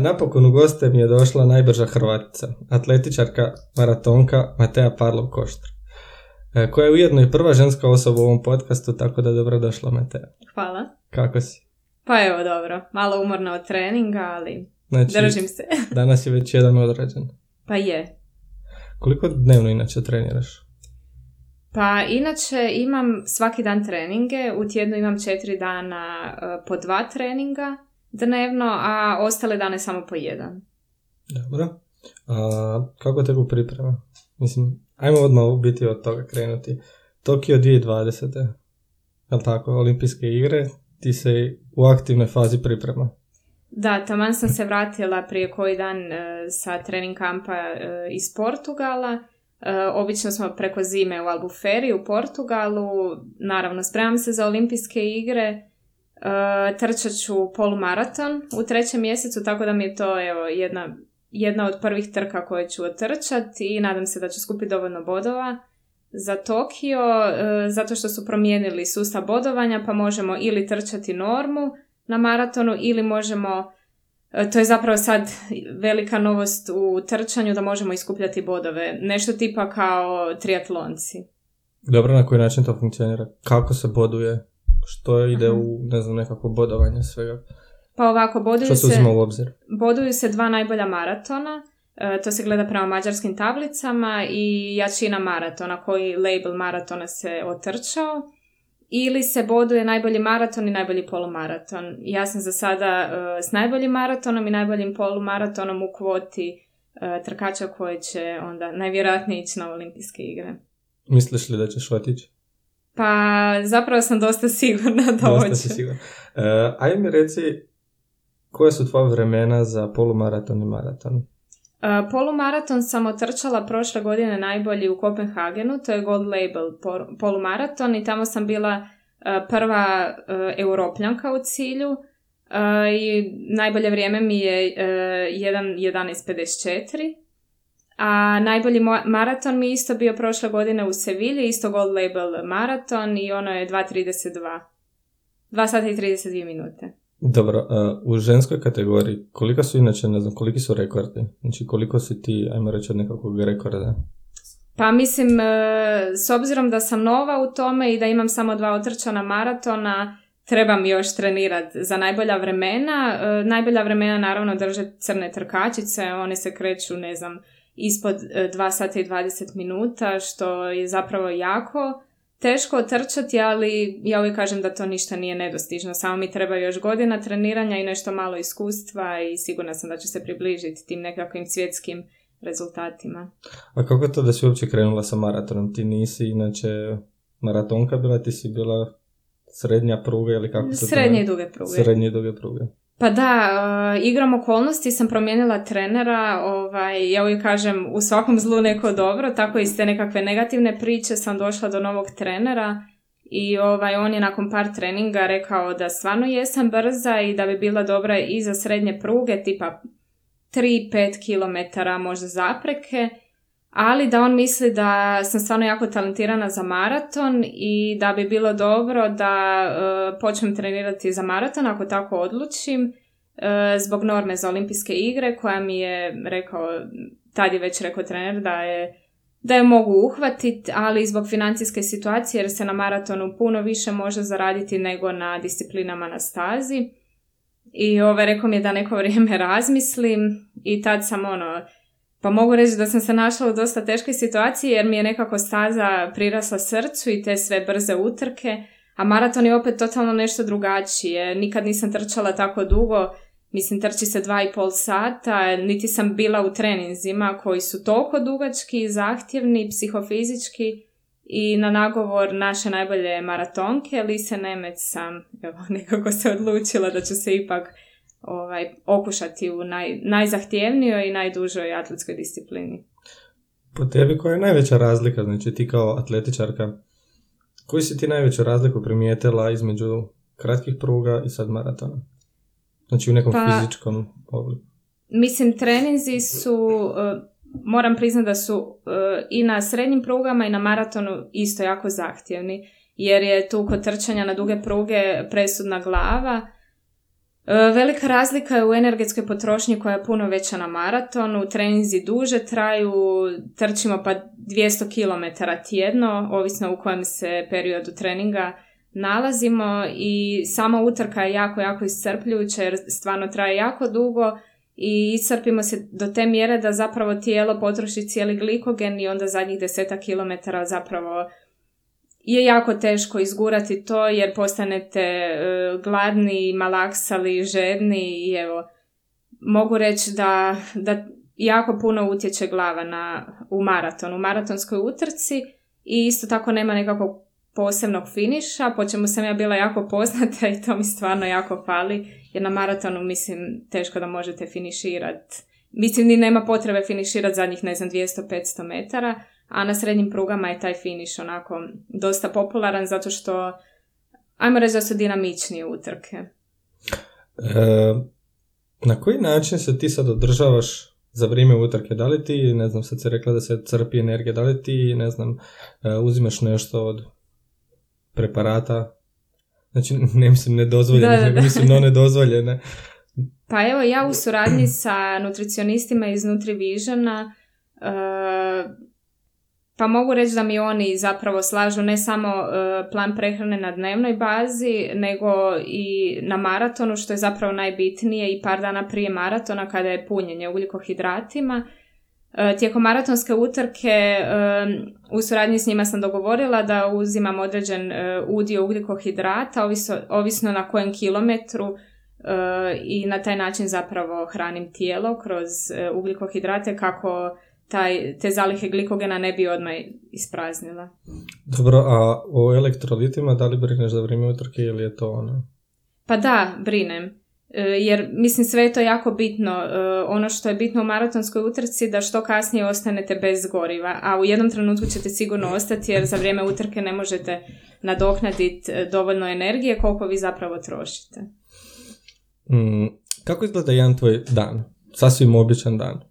Napokon u goste mi je došla najbrža Hrvatica, atletičarka, maratonka Matea Parlov Koštra, e, koja je ujedno i prva ženska osoba u ovom podcastu, tako da dobro došla Matea. Hvala. Kako si? Pa evo dobro, malo umorna od treninga, ali znači, držim se. danas je već jedan odrađen. Pa je. Koliko dnevno inače treniraš? Pa inače imam svaki dan treninge, u tjednu imam četiri dana e, po dva treninga dnevno, a ostale dane samo po jedan. Dobro. A, kako teku priprema? Mislim, ajmo odmah biti od toga krenuti. Tokio 2020. Jel tako? Olimpijske igre, ti se u aktivnoj fazi priprema. Da, taman sam se vratila prije koji dan e, sa trening kampa e, iz Portugala E, obično smo preko zime u Albuferi u Portugalu, naravno spremam se za olimpijske igre, trčat ću polumaraton u trećem mjesecu, tako da mi je to evo, jedna, jedna od prvih trka koje ću otrčati i nadam se da ću skupiti dovoljno bodova za Tokio, e, zato što su promijenili sustav bodovanja, pa možemo ili trčati normu na maratonu ili možemo E, to je zapravo sad velika novost u trčanju da možemo iskupljati bodove. Nešto tipa kao triatlonci. Dobro, na koji način to funkcionira? Kako se boduje? Što ide u, ne znam, nekako bodovanje svega? Pa ovako, boduju Što se, u obzir? boduju se dva najbolja maratona. E, to se gleda prema mađarskim tablicama i jačina maratona, koji label maratona se otrčao ili se boduje najbolji maraton i najbolji polumaraton. Ja sam za sada uh, s najboljim maratonom i najboljim polumaratonom u kvoti uh, trkača koje će onda najvjerojatnije ići na olimpijske igre. Misliš li da ćeš otići? Pa zapravo sam dosta sigurna da dosta si sigurna. Uh, ajde mi reci, koje su tvoje vremena za polumaraton i maraton? Uh, polumaraton sam otrčala prošle godine najbolji u Kopenhagenu, to je Gold Label polumaraton i tamo sam bila uh, prva uh, europljanka u cilju i najbolje vrijeme mi je 1.11.54. A najbolji maraton mi isto bio prošle godine u Sevilji, isto Gold Label maraton i ono je 2.32. 2 sata i 32 minute. Dobro, u ženskoj kategoriji, koliko su inače, ne znam, koliki su rekordi? Znači, koliko si ti, ajmo reći, od nekakvog rekorda? Pa mislim, e, s obzirom da sam nova u tome i da imam samo dva otrčana maratona, trebam još trenirati za najbolja vremena. E, najbolja vremena naravno drže crne trkačice, one se kreću, ne znam, ispod 2 e, sata i 20 minuta, što je zapravo jako teško trčati, ali ja uvijek kažem da to ništa nije nedostižno. Samo mi treba još godina treniranja i nešto malo iskustva i sigurna sam da ću se približiti tim nekakvim svjetskim rezultatima. A kako to da si uopće krenula sa maratonom? Ti nisi inače maratonka bila, ti si bila srednja pruga ili kako se Srednje i duge pruge. Srednje i duge pruge. Pa da, uh, igram okolnosti sam promijenila trenera, ovaj, ja uvijek kažem u svakom zlu neko dobro, tako iz te nekakve negativne priče sam došla do novog trenera i ovaj, on je nakon par treninga rekao da stvarno jesam brza i da bi bila dobra i za srednje pruge, tipa 3-5 km možda zapreke ali da on misli da sam stvarno jako talentirana za maraton i da bi bilo dobro da uh, počnem trenirati za maraton ako tako odlučim e, zbog norme za olimpijske igre koja mi je rekao, tad je već rekao trener da je da je mogu uhvatiti, ali zbog financijske situacije jer se na maratonu puno više može zaraditi nego na disciplinama na stazi. I ove, rekao mi je da neko vrijeme razmislim i tad sam ono, pa mogu reći da sam se našla u dosta teškoj situaciji jer mi je nekako staza prirasla srcu i te sve brze utrke, a maraton je opet totalno nešto drugačije. Nikad nisam trčala tako dugo, mislim trči se dva i pol sata, niti sam bila u treninzima koji su toliko dugački, zahtjevni, psihofizički i na nagovor naše najbolje maratonke, Lise Nemec sam evo, nekako se odlučila da ću se ipak ovaj, okušati u naj, najzahtjevnijoj i najdužoj atletskoj disciplini. Po tebi koja je najveća razlika, znači ti kao atletičarka, koju si ti najveću razliku primijetila između kratkih pruga i sad maratona? Znači u nekom pa, fizičkom obliku. Mislim, treninzi su, uh, moram priznati da su uh, i na srednjim prugama i na maratonu isto jako zahtjevni, jer je tu kod trčanja na duge pruge presudna glava, Velika razlika je u energetskoj potrošnji koja je puno veća na maratonu, treninzi duže traju, trčimo pa 200 km tjedno, ovisno u kojem se periodu treninga nalazimo. I sama utrka je jako, jako iscrpljujuća jer stvarno traje jako dugo i iscrpimo se do te mjere da zapravo tijelo potroši cijeli glikogen i onda zadnjih deseta kilometara zapravo je jako teško izgurati to jer postanete e, gladni, malaksali, žedni i evo mogu reći da, da jako puno utječe glava na, u maratonu, u maratonskoj utrci i isto tako nema nekakvog posebnog finiša, po čemu sam ja bila jako poznata i to mi stvarno jako fali, jer na maratonu mislim teško da možete finiširati. Mislim ni nema potrebe finiširati zadnjih ne znam 200-500 metara, a na srednjim prugama je taj finiš onako dosta popularan zato što ajmo reći da su dinamičnije utrke. E, na koji način se ti sad održavaš za vrijeme utrke? Da li ti, ne znam, sad si rekla da se crpi energija, da li ti, ne znam, e, uzimaš nešto od preparata? Znači, ne mislim nedozvoljene, da, mislim no nedozvoljene. Pa evo, ja u suradnji sa nutricionistima iz Nutrivisiona uh, pa mogu reći da mi oni zapravo slažu ne samo e, plan prehrane na dnevnoj bazi, nego i na maratonu, što je zapravo najbitnije i par dana prije maratona kada je punjenje ugljikohidratima. E, tijekom maratonske utrke e, u suradnji s njima sam dogovorila da uzimam određen udio ugljikohidrata, ovisno, ovisno na kojem kilometru i na taj način zapravo hranim tijelo kroz ugljikohidrate kako taj, te zalihe glikogena ne bi odmah ispraznila. Dobro, a o elektrolitima da li brineš za vrijeme utrke ili je to ono? Pa da, brinem. E, jer mislim sve je to jako bitno. E, ono što je bitno u maratonskoj utrci da što kasnije ostanete bez goriva, a u jednom trenutku ćete sigurno ostati jer za vrijeme utrke ne možete nadoknaditi e, dovoljno energije koliko vi zapravo trošite. Mm, kako izgleda jedan tvoj dan? Sasvim običan dan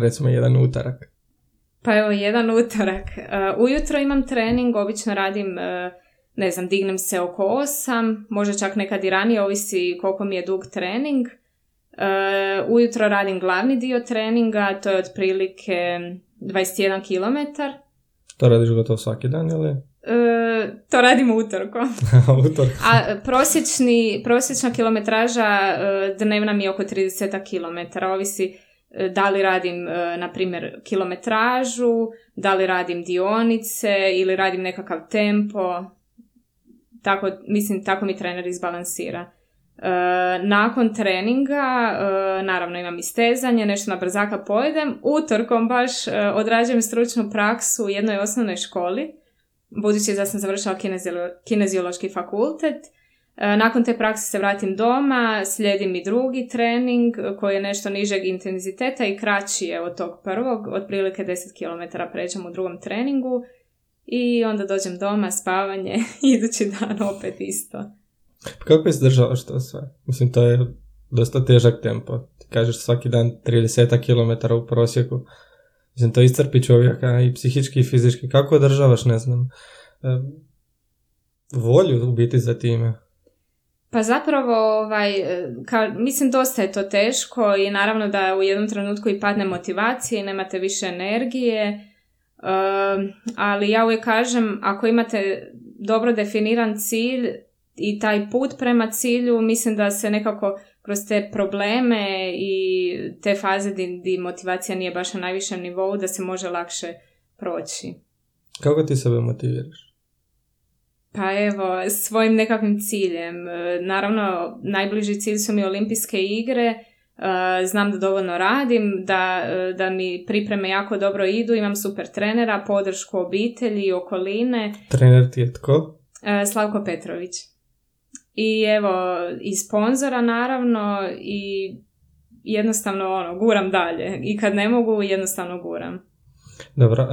recimo jedan utorak? Pa evo, jedan utorak. Uh, ujutro imam trening, obično radim, uh, ne znam, dignem se oko 8, možda čak nekad i ranije, ovisi koliko mi je dug trening. Uh, ujutro radim glavni dio treninga, to je otprilike 21 km. To radiš gotovo svaki dan ili? to radimo utorkom. A prosječni, prosječna kilometraža dnevna mi je oko 30 km, ovisi E, da li radim, e, na primjer, kilometražu, da li radim dionice ili radim nekakav tempo. Tako, mislim, tako mi trener izbalansira. E, nakon treninga, naravno imam istezanje, nešto na brzaka pojedem. Utorkom baš odrađujem stručnu praksu u jednoj osnovnoj školi, budući da sam završila kineziološki fakultet E, nakon te prakse se vratim doma, slijedim i drugi trening koji je nešto nižeg intenziteta i kraći je od tog prvog, otprilike 10 km pređem u drugom treningu i onda dođem doma, spavanje, idući dan opet isto. Kako izdržavaš to sve? Mislim, to je dosta težak tempo. Ti kažeš svaki dan 30 km u prosjeku. Mislim, to iscrpi čovjeka i psihički i fizički. Kako održavaš, ne znam, e, volju u biti za time? Pa zapravo, ovaj, ka, mislim, dosta je to teško i naravno da u jednom trenutku i padne motivacija i nemate više energije, ali ja uvijek kažem, ako imate dobro definiran cilj i taj put prema cilju, mislim da se nekako kroz te probleme i te faze di, motivacija nije baš na najvišem nivou, da se može lakše proći. Kako ti sebe motiviraš? Pa evo, svojim nekakvim ciljem. E, naravno, najbliži cilj su mi olimpijske igre. E, znam da dovoljno radim, da, e, da mi pripreme jako dobro idu, imam super trenera, podršku obitelji i okoline. Trener ti je tko? Slavko Petrović. I evo, i sponzora naravno i jednostavno ono, guram dalje. I kad ne mogu, jednostavno guram. Dobro,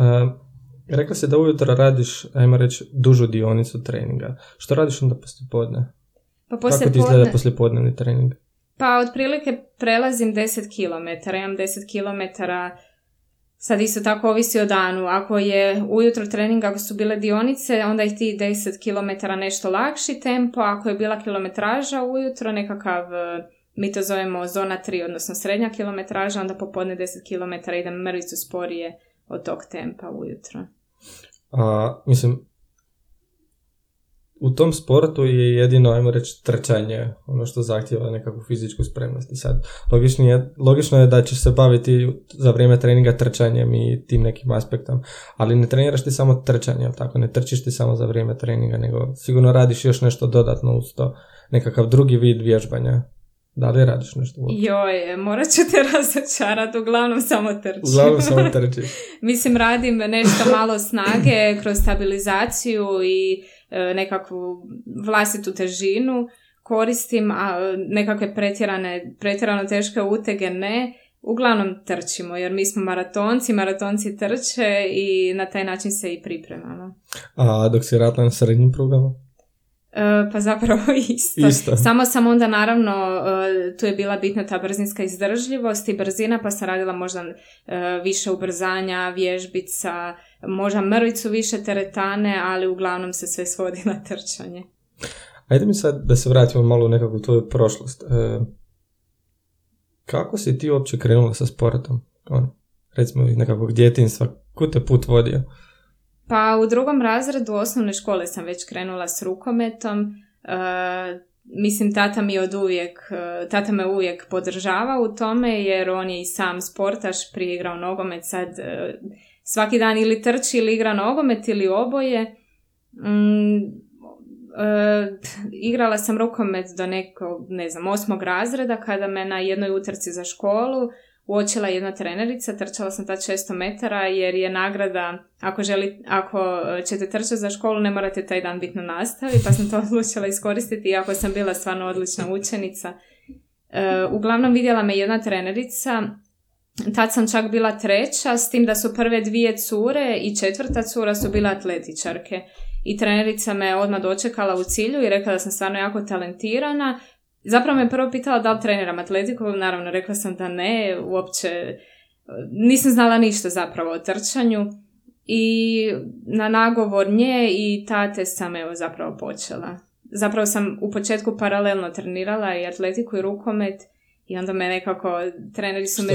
Rekla si da ujutro radiš, ajmo reći, dužu dionicu treninga. Što radiš onda poslijepodne? Pa poslije Kako ti izgleda poslijepodnevni trening? Pa otprilike prelazim 10 km, imam 10 km, sad isto tako ovisi o danu. Ako je ujutro trening, ako su bile dionice, onda je ti 10 km nešto lakši tempo, ako je bila kilometraža ujutro, nekakav mi to zovemo zona 3, odnosno srednja kilometraža, onda popodne 10 km idem mrvicu sporije od tog tempa ujutro. A, mislim, u tom sportu je jedino, ajmo reći, trčanje, ono što zahtjeva nekakvu fizičku spremnost. I sad, logično je, logično je da ćeš se baviti za vrijeme treninga trčanjem i tim nekim aspektom, ali ne treniraš ti samo trčanje, tako, ne trčiš ti samo za vrijeme treninga, nego sigurno radiš još nešto dodatno uz to, nekakav drugi vid vježbanja. Da li radiš nešto? Joj, morat ću te razočarati, uglavnom samo trčim. Uglavnom samo trčiš. Mislim, radim nešto malo snage kroz stabilizaciju i E, nekakvu vlastitu težinu koristim, a nekakve pretjerane, pretjerano teške utege ne. Uglavnom trčimo, jer mi smo maratonci, maratonci trče i na taj način se i pripremamo. A dok si ratla na srednjim prugama? E, pa zapravo isto. isto. Samo sam onda naravno, e, tu je bila bitna ta brzinska izdržljivost i brzina, pa sam radila možda više ubrzanja, vježbica, možda mrvicu više teretane, ali uglavnom se sve svodi na trčanje. Ajde mi sad da se vratimo malo u nekakvu tvoju prošlost. E, kako si ti uopće krenula sa sportom? On, recimo iz nekakvog djetinstva, kud te put vodio? Pa u drugom razredu osnovne škole sam već krenula s rukometom. E, mislim, tata mi od uvijek, e, tata me uvijek podržava u tome jer on je i sam sportaš, prije igrao nogomet, sad e, svaki dan ili trči ili igra nogomet ili oboje. Mm, e, igrala sam rukomet do nekog, ne znam, osmog razreda kada me na jednoj utrci za školu uočila jedna trenerica, trčala sam ta 600 metara jer je nagrada, ako, želi, ako ćete trčati za školu ne morate taj dan biti na nastavi, pa sam to odlučila iskoristiti iako sam bila stvarno odlična učenica. E, uglavnom vidjela me jedna trenerica tad sam čak bila treća, s tim da su prve dvije cure i četvrta cura su bile atletičarke. I trenerica me odmah dočekala u cilju i rekla da sam stvarno jako talentirana. Zapravo me prvo pitala da li treniram atletiku, naravno rekla sam da ne, uopće nisam znala ništa zapravo o trčanju. I na nagovor nje i tate sam evo zapravo počela. Zapravo sam u početku paralelno trenirala i atletiku i rukomet i onda me nekako, treneri su me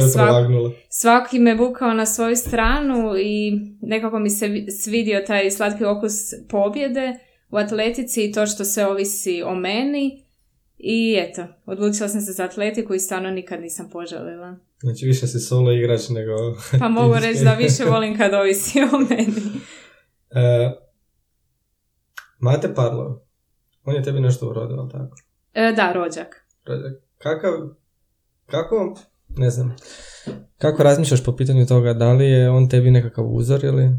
svaki me vukao na svoju stranu i nekako mi se svidio taj slatki okus pobjede u atletici i to što se ovisi o meni. I eto, odlučila sam se za atletiku i stvarno nikad nisam poželila. Znači više si solo igrač nego... pa mogu reći da više volim kad ovisi o meni. E, Mate Parlo, on je tebi nešto urodio, tako? E, da, rođak. Rođak. Kakav, kako, ne znam, kako razmišljaš po pitanju toga, da li je on tebi nekakav uzor ili...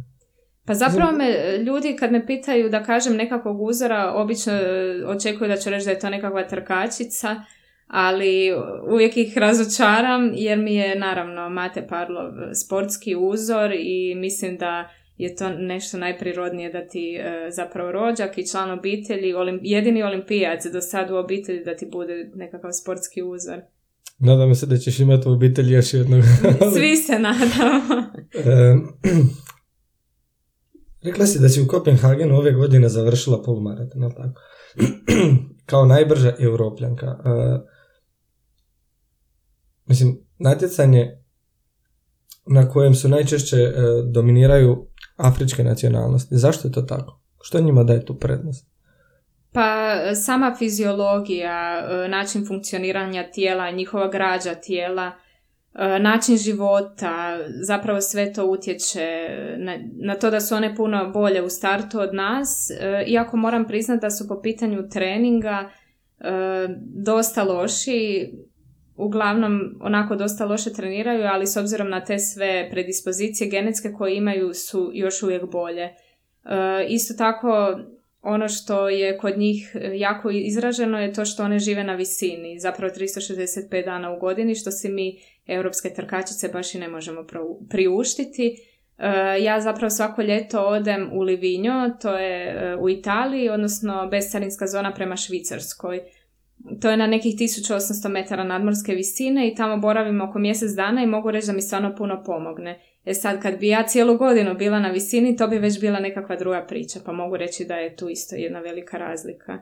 Pa zapravo me ljudi kad me pitaju da kažem nekakvog uzora, obično e, očekuju da ću reći da je to nekakva trkačica, ali uvijek ih razočaram jer mi je naravno Mate Parlov sportski uzor i mislim da je to nešto najprirodnije da ti e, zapravo rođak i član obitelji, jedini olimpijac do sad u obitelji da ti bude nekakav sportski uzor. Nadam se da ćeš imati u obitelji još jednog. Svi se nadamo. rekla si da si u Kopenhagenu ove godine završila polumaraton, tako? Kao najbrža europljanka. E, mislim, natjecanje na kojem su najčešće e, dominiraju afričke nacionalnosti. Zašto je to tako? Što njima daje tu prednost? Pa sama fiziologija, e, način funkcioniranja tijela, njihova građa tijela, način života, zapravo sve to utječe na, na to da su one puno bolje u startu od nas, e, iako moram priznati da su po pitanju treninga dosta loši, uglavnom onako dosta loše treniraju, ali s obzirom na te sve predispozicije genetske koje imaju su još uvijek bolje. Isto tako ono što je kod njih e, jako izraženo je to što one žive na visini, zapravo 365 dana u godini, što se mi europske trkačice baš i ne možemo priuštiti. E, ja zapravo svako ljeto odem u Livinjo, to je e, u Italiji, odnosno bescarinska zona prema Švicarskoj. To je na nekih 1800 metara nadmorske visine i tamo boravim oko mjesec dana i mogu reći da mi stvarno puno pomogne. E sad, kad bi ja cijelu godinu bila na visini, to bi već bila nekakva druga priča, pa mogu reći da je tu isto jedna velika razlika.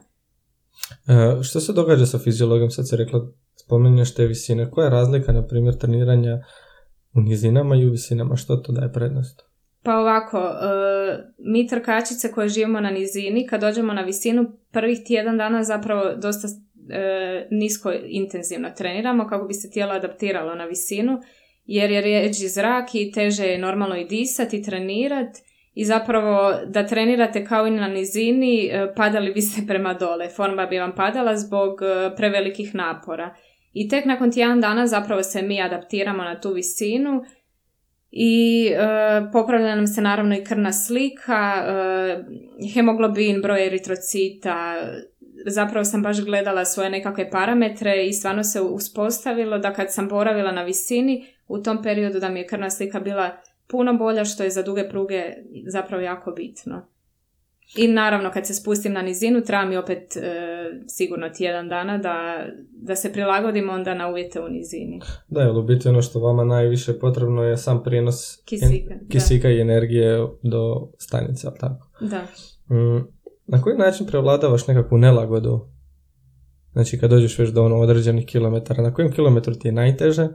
E, što se događa sa fiziologijom? Sad se rekla, spominješ te visine. Koja je razlika, na primjer, treniranja u nizinama i u visinama? Što to daje prednost? Pa ovako, e, mi trkačice koje živimo na nizini, kad dođemo na visinu, prvih tjedan dana zapravo dosta nisko intenzivno treniramo kako bi se tijelo adaptiralo na visinu, jer je rijeđi zrak i teže je normalno i disati i trenirati i zapravo da trenirate kao i na nizini, e, padali biste prema dole. Forma bi vam padala zbog e, prevelikih napora. I tek nakon tjedan dana zapravo se mi adaptiramo na tu visinu i e, popravlja nam se naravno i krvna slika, e, hemoglobin, broj eritrocita, zapravo sam baš gledala svoje nekakve parametre i stvarno se uspostavilo da kad sam boravila na visini, u tom periodu da mi je krvna slika bila puno bolja što je za duge pruge zapravo jako bitno. I naravno kad se spustim na nizinu treba mi opet e, sigurno tjedan dana da, da se prilagodim onda na uvjete u nizini. Da, jer u biti ono što vama najviše potrebno je sam prijenos Kisika, en- kisika i energije do stanice, ali tako? Da. Mm, na koji način prevladavaš nekakvu nelagodu? Znači kad dođeš već do ono određenih kilometara, na kojem kilometru ti je najteže?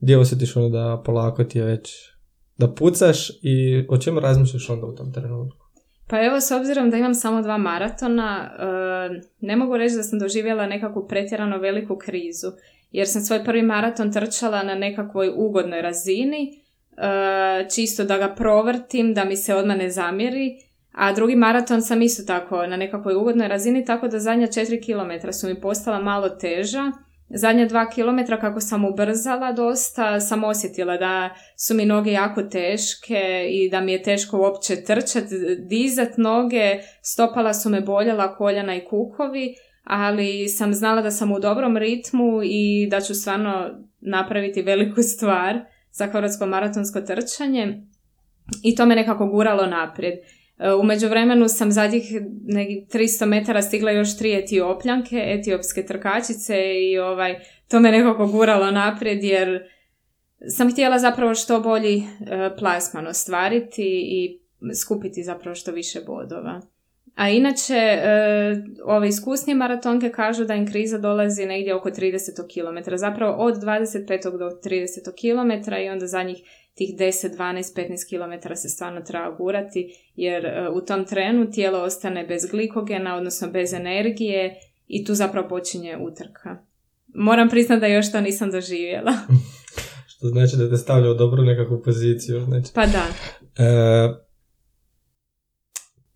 Gdje osjetiš ono da polako ti je već da pucaš i o čemu razmišljaš onda u tom trenutku? Pa evo, s obzirom da imam samo dva maratona, e, ne mogu reći da sam doživjela nekakvu pretjerano veliku krizu, jer sam svoj prvi maraton trčala na nekakvoj ugodnoj razini, e, čisto da ga provrtim, da mi se odmah ne zamjeri, a drugi maraton sam isto tako na nekakvoj ugodnoj razini, tako da zadnja 4 km su mi postala malo teža. Zadnja dva kilometra kako sam ubrzala dosta, sam osjetila da su mi noge jako teške i da mi je teško uopće trčati, dizat noge, stopala su me boljela koljena i kukovi, ali sam znala da sam u dobrom ritmu i da ću stvarno napraviti veliku stvar za hrvatsko maratonsko trčanje i to me nekako guralo naprijed. U međuvremenu sam zadnjih nekih 300 metara stigla još tri etiopljanke, etiopske trkačice i ovaj, to me nekako guralo naprijed jer sam htjela zapravo što bolji e, plasman ostvariti i skupiti zapravo što više bodova. A inače, e, ove iskusnije maratonke kažu da im kriza dolazi negdje oko 30 km, zapravo od 25. do 30 km i onda za njih tih 10, 12, 15 km se stvarno treba gurati jer e, u tom trenu tijelo ostane bez glikogena, odnosno bez energije i tu zapravo počinje utrka. Moram priznati da još to nisam doživjela. Što znači da te stavlja u dobru nekakvu poziciju. Znači. Pa da. E,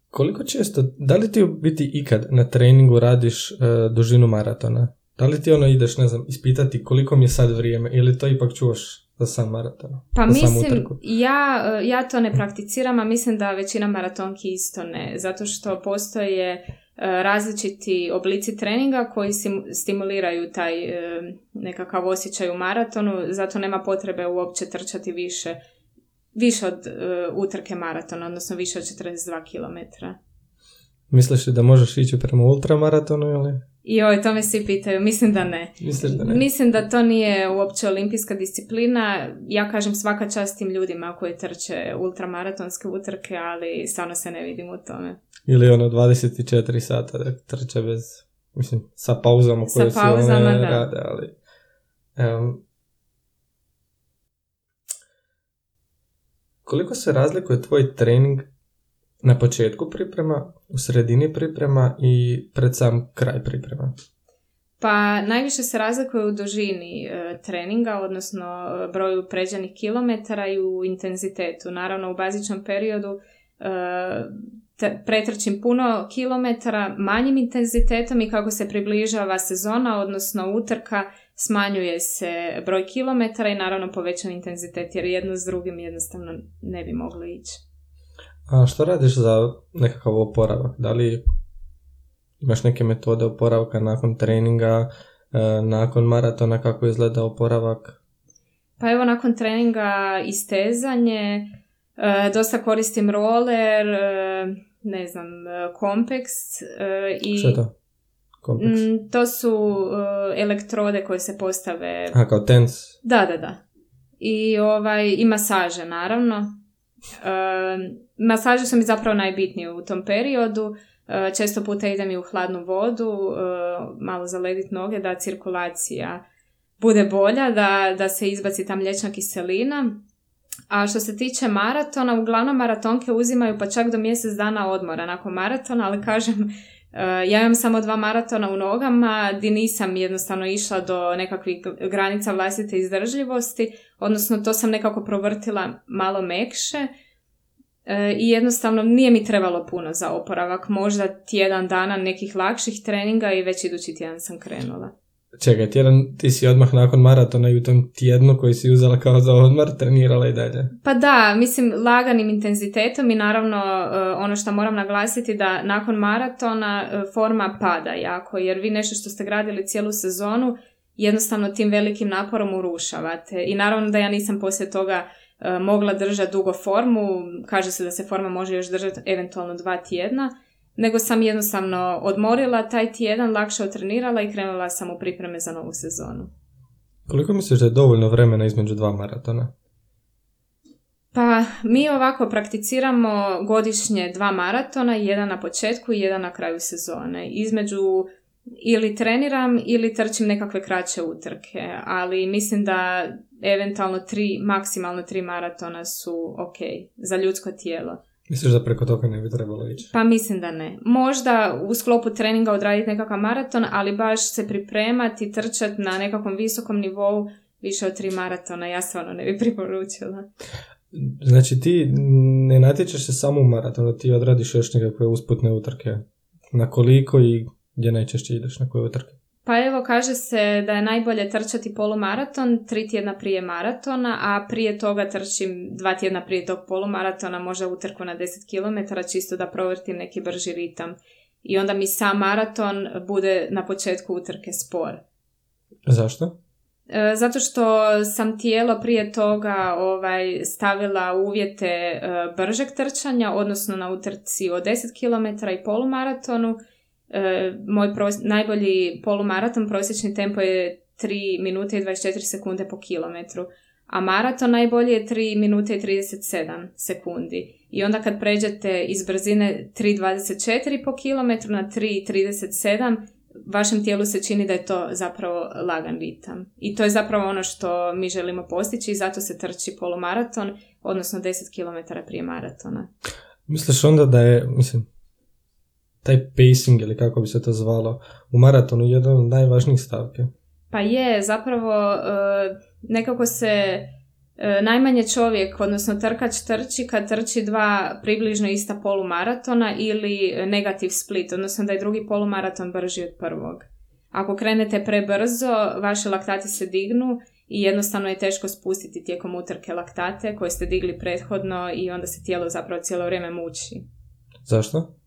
koliko često, da li ti biti ikad na treningu radiš e, dužinu maratona? Da li ti ono ideš, ne znam, ispitati koliko mi je sad vrijeme ili to ipak čuvaš za sam maraton? Pa za mislim, ja, e, ja to ne prakticiram, a mislim da većina maratonki isto ne, zato što postoje e, različiti oblici treninga koji stimuliraju taj e, nekakav osjećaj u maratonu, zato nema potrebe uopće trčati više, više od utrke maratona, odnosno više od 42 km. Misliš li da možeš ići prema ultramaratonu ili? I oj, to me svi pitaju, mislim da ne. Misliš da ne? Mislim da to nije uopće olimpijska disciplina. Ja kažem svaka čast tim ljudima koji trče ultramaratonske utrke, ali stvarno se ne vidim u tome. Ili ono 24 sata da trče bez, mislim, sa pauzama Sa koje se pauzama, one da. rade, ali... em, koliko se razlikuje tvoj trening na početku priprema, u sredini priprema i pred sam kraj priprema? Pa najviše se razlikuje u dužini e, treninga, odnosno e, broju pređenih kilometara i u intenzitetu. Naravno u bazičnom periodu e, te- pretrčim puno kilometara manjim intenzitetom i kako se približava sezona, odnosno utrka, smanjuje se broj kilometara i naravno povećan intenzitet jer jedno s drugim jednostavno ne bi moglo ići. A što radiš za nekakav oporavak? Da li imaš neke metode oporavka nakon treninga, e, nakon maratona, kako izgleda oporavak? Pa evo nakon treninga istezanje, e, dosta koristim roller, e, ne znam, kompleks e, i Što je to? Kompleks? Mm, to su elektrode koje se postave. A, kao tens? Da, da, da. I ovaj i masaže naravno. Masaže su mi zapravo najbitnije u tom periodu. E, često puta idem i u hladnu vodu, e, malo zaledit noge da cirkulacija bude bolja, da, da se izbaci ta mliječna kiselina. A što se tiče maratona, uglavnom maratonke uzimaju pa čak do mjesec dana odmora nakon maratona, ali kažem, e, ja imam samo dva maratona u nogama gdje nisam jednostavno išla do nekakvih granica vlastite izdržljivosti, odnosno to sam nekako provrtila malo mekše i jednostavno nije mi trebalo puno za oporavak, možda tjedan dana nekih lakših treninga i već idući tjedan sam krenula. Čekaj, tjedan ti si odmah nakon maratona i u tom tjednu koji si uzela kao za odmor trenirala i dalje. Pa da, mislim laganim intenzitetom i naravno e, ono što moram naglasiti da nakon maratona e, forma pada jako jer vi nešto što ste gradili cijelu sezonu jednostavno tim velikim naporom urušavate i naravno da ja nisam poslije toga e, mogla držati dugo formu, kaže se da se forma može još držati eventualno dva tjedna, nego sam jednostavno odmorila taj tjedan, lakše otrenirala i krenula sam u pripreme za novu sezonu. Koliko misliš da je dovoljno vremena između dva maratona? Pa mi ovako prakticiramo godišnje dva maratona, jedan na početku i jedan na kraju sezone. Između ili treniram ili trčim nekakve kraće utrke, ali mislim da eventualno tri, maksimalno tri maratona su ok za ljudsko tijelo. Misliš da preko toga ne bi trebalo ići? Pa mislim da ne. Možda u sklopu treninga odraditi nekakav maraton, ali baš se pripremati, trčati na nekakvom visokom nivou više od tri maratona, ja stvarno ne bi preporučila. Znači ti ne natječeš se samo u maratonu, ti odradiš još nekakve usputne utrke. Na koliko i gdje najčešće ideš na koje utrke? Pa evo, kaže se da je najbolje trčati polumaraton tri tjedna prije maratona, a prije toga trčim dva tjedna prije tog polumaratona, možda utrku na 10 km, čisto da provrtim neki brži ritam. I onda mi sam maraton bude na početku utrke spor. Zašto? E, zato što sam tijelo prije toga ovaj, stavila uvjete e, bržeg trčanja, odnosno na utrci od 10 km i polumaratonu, E, moj najbolji polumaraton prosječni tempo je 3 minute i 24 sekunde po kilometru, a maraton najbolji je 3 minute i 37 sekundi. I onda kad pređete iz brzine 3.24 po kilometru na 3.37, vašem tijelu se čini da je to zapravo lagan ritam. I to je zapravo ono što mi želimo postići i zato se trči polumaraton, odnosno 10 km prije maratona. Misliš onda da je, mislim, taj pacing ili kako bi se to zvalo u maratonu jedan od najvažnijih stavke. Pa je, zapravo e, nekako se e, najmanje čovjek, odnosno trkač trči kad trči dva približno ista polumaratona ili negativ split, odnosno da je drugi polumaraton brži od prvog. Ako krenete prebrzo, vaši laktati se dignu i jednostavno je teško spustiti tijekom utrke laktate koje ste digli prethodno i onda se tijelo zapravo cijelo vrijeme muči. Zašto?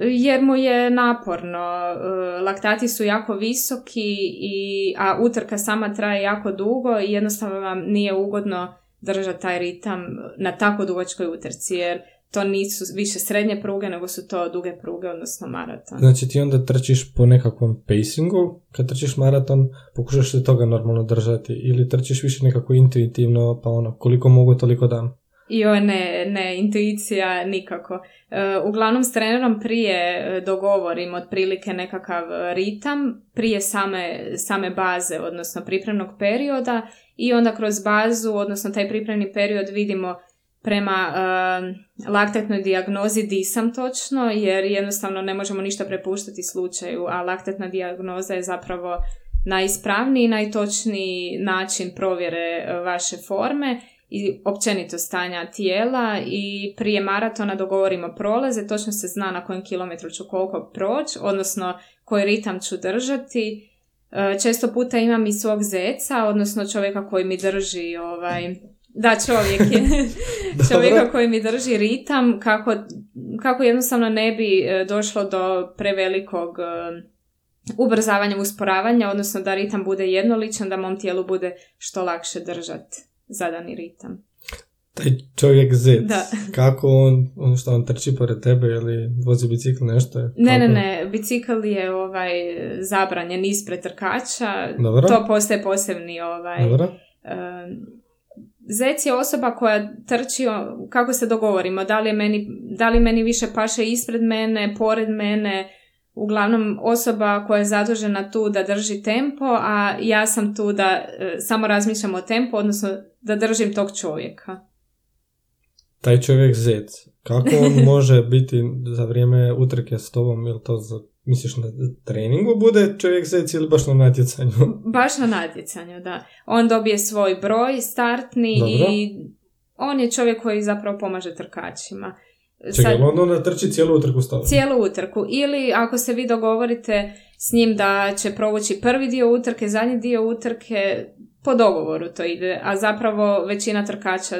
Jer mu je naporno. E, laktati su jako visoki, i, a utrka sama traje jako dugo i jednostavno vam nije ugodno držati taj ritam na tako dugačkoj utrci, jer to nisu više srednje pruge, nego su to duge pruge, odnosno maraton. Znači ti onda trčiš po nekakvom pacingu, kad trčiš maraton, pokušaš se toga normalno držati, ili trčiš više nekako intuitivno, pa ono, koliko mogu, toliko dam. Joj, ne, ne, intuicija nikako. E, uglavnom s trenerom prije e, dogovorim otprilike nekakav ritam, prije same, same baze, odnosno pripremnog perioda i onda kroz bazu, odnosno taj pripremni period vidimo prema uh, laktatnoj dijagnozi di sam točno, jer jednostavno ne možemo ništa prepuštati slučaju, a laktatna dijagnoza je zapravo najispravniji i najtočniji način provjere vaše forme i općenito stanja tijela i prije maratona dogovorimo prolaze, točno se zna na kojem kilometru ću koliko proći, odnosno koji ritam ću držati. E, često puta imam i svog zeca, odnosno čovjeka koji mi drži ovaj, da, čovjek je. Čovjeka koji mi drži ritam kako, kako jednostavno ne bi e, došlo do prevelikog e, ubrzavanja, usporavanja, odnosno da ritam bude jednoličan, da mom tijelu bude što lakše držati zadani ritam. Taj čovjek zec, da. kako on, on što on trči pored tebe ili vozi bicikl nešto? Je, ne, ne, ne, bicikl je ovaj zabranjen ispred trkača, Dobro. to postaje posebni ovaj... Dobro. Zec je osoba koja trči, kako se dogovorimo, da li, meni, da li meni više paše ispred mene, pored mene, uglavnom osoba koja je zadužena tu da drži tempo, a ja sam tu da e, samo razmišljam o tempu, odnosno da držim tog čovjeka. Taj čovjek zec, kako on može biti za vrijeme utrke s tobom, ili to za, misliš na treningu bude čovjek zec ili baš na natjecanju? Baš na natjecanju, da. On dobije svoj broj startni i on je čovjek koji zapravo pomaže trkačima. Čekaj, Sad, on trči cijelu utrku stavljaju? Cijelu utrku. Ili ako se vi dogovorite s njim da će provući prvi dio utrke, zadnji dio utrke, po dogovoru to ide, a zapravo većina trkača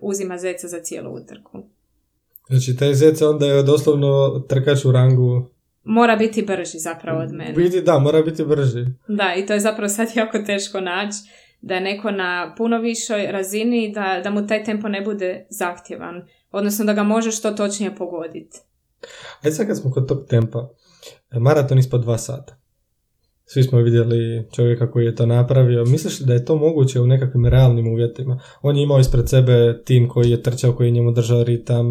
uzima zeca za cijelu utrku. Znači, taj zec onda je doslovno trkač u rangu... Mora biti brži zapravo od mene. Biti, da, mora biti brži. Da, i to je zapravo sad jako teško naći da je neko na puno višoj razini, da, da mu taj tempo ne bude zahtjevan. Odnosno da ga može što točnije pogoditi. Ajde sad kad smo kod tog tempa, maraton ispod dva sata. Svi smo vidjeli čovjeka koji je to napravio. Misliš da je to moguće u nekakvim realnim uvjetima? On je imao ispred sebe tim koji je trčao, koji je njemu držao ritam,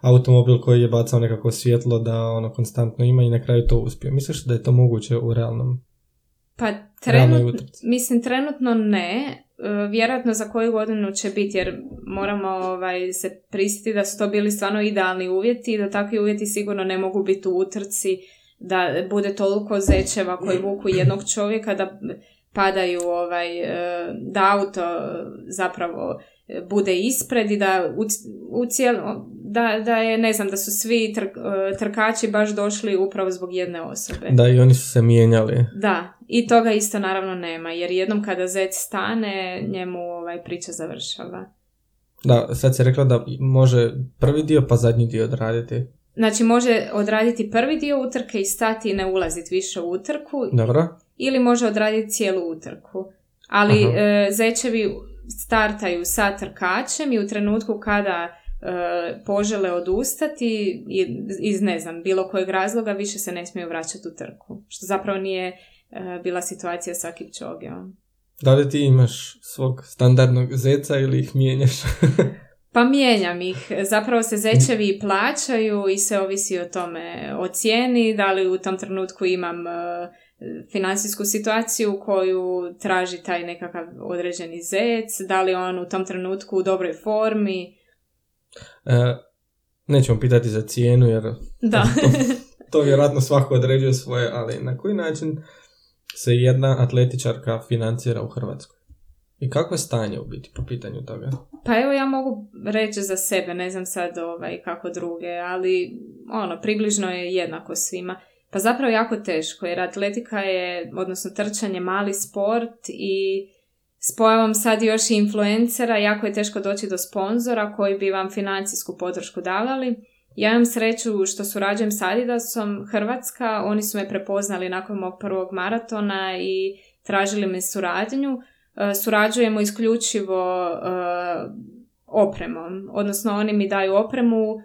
automobil koji je bacao nekako svjetlo da ono konstantno ima i na kraju to uspio. Misliš da je to moguće u realnom pa trenutno, mislim trenutno ne, e, vjerojatno za koju godinu će biti jer moramo ovaj, se pristiti da su to bili stvarno idealni uvjeti i da takvi uvjeti sigurno ne mogu biti u utrci da bude toliko zečeva koji vuku jednog čovjeka da padaju ovaj, e, da auto zapravo bude ispred i da u, u da, da je, ne znam, da su svi tr, e, trkači baš došli upravo zbog jedne osobe. Da, i oni su se mijenjali. Da, i toga isto naravno nema, jer jednom kada zec stane, njemu ovaj priča završava. Da, sad se rekla da može prvi dio pa zadnji dio odraditi. Znači može odraditi prvi dio utrke i stati i ne ulaziti više u utrku. Dobro. Ili može odraditi cijelu utrku. Ali e, zečevi startaju sa trkačem i u trenutku kada e, požele odustati iz ne znam bilo kojeg razloga više se ne smiju vraćati u trku što zapravo nije e, bila situacija sa Kipčogijom. Da li ti imaš svog standardnog zeca ili ih mijenjaš? pa mijenjam ih. Zapravo se zečevi plaćaju i se ovisi o tome o cijeni, da li u tom trenutku imam e, financijsku situaciju koju traži taj nekakav određeni zec, da li on u tom trenutku u dobroj formi. E, nećemo pitati za cijenu jer da. to, to vjerojatno svako određuje svoje, ali na koji način se jedna atletičarka financira u Hrvatskoj? I kako je stanje u biti po pitanju toga? Pa evo ja mogu reći za sebe, ne znam sad ovaj, kako druge, ali ono, približno je jednako svima. Pa zapravo jako teško jer atletika je, odnosno trčanje, mali sport i s pojavom sad još i influencera jako je teško doći do sponzora koji bi vam financijsku podršku davali. Ja imam sreću što surađujem s Adidasom Hrvatska, oni su me prepoznali nakon mog prvog maratona i tražili me suradnju. E, surađujemo isključivo e, opremom, odnosno oni mi daju opremu e,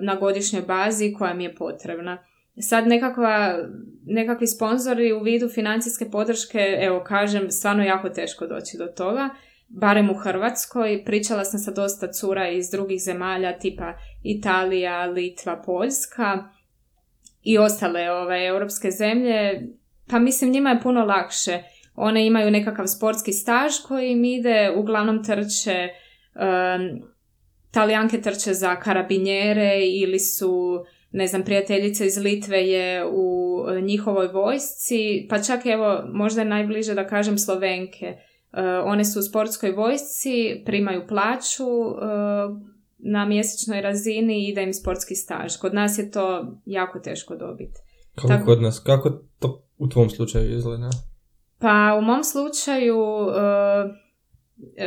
na godišnjoj bazi koja mi je potrebna. Sad nekakva, nekakvi sponzori u vidu financijske podrške, evo kažem, stvarno jako teško doći do toga. Barem u Hrvatskoj, pričala sam sa dosta cura iz drugih zemalja tipa Italija, Litva, Poljska i ostale ove ovaj, europske zemlje. Pa mislim njima je puno lakše. One imaju nekakav sportski staž koji im ide, uglavnom trče, um, talijanke trče za karabinjere ili su ne znam, prijateljica iz Litve je u e, njihovoj vojsci, pa čak evo, možda je najbliže da kažem Slovenke. E, one su u sportskoj vojsci, primaju plaću e, na mjesečnoj razini i ide im sportski staž. Kod nas je to jako teško dobiti. Kako Tako, kod nas? Kako to u tvom slučaju izgleda? Pa u mom slučaju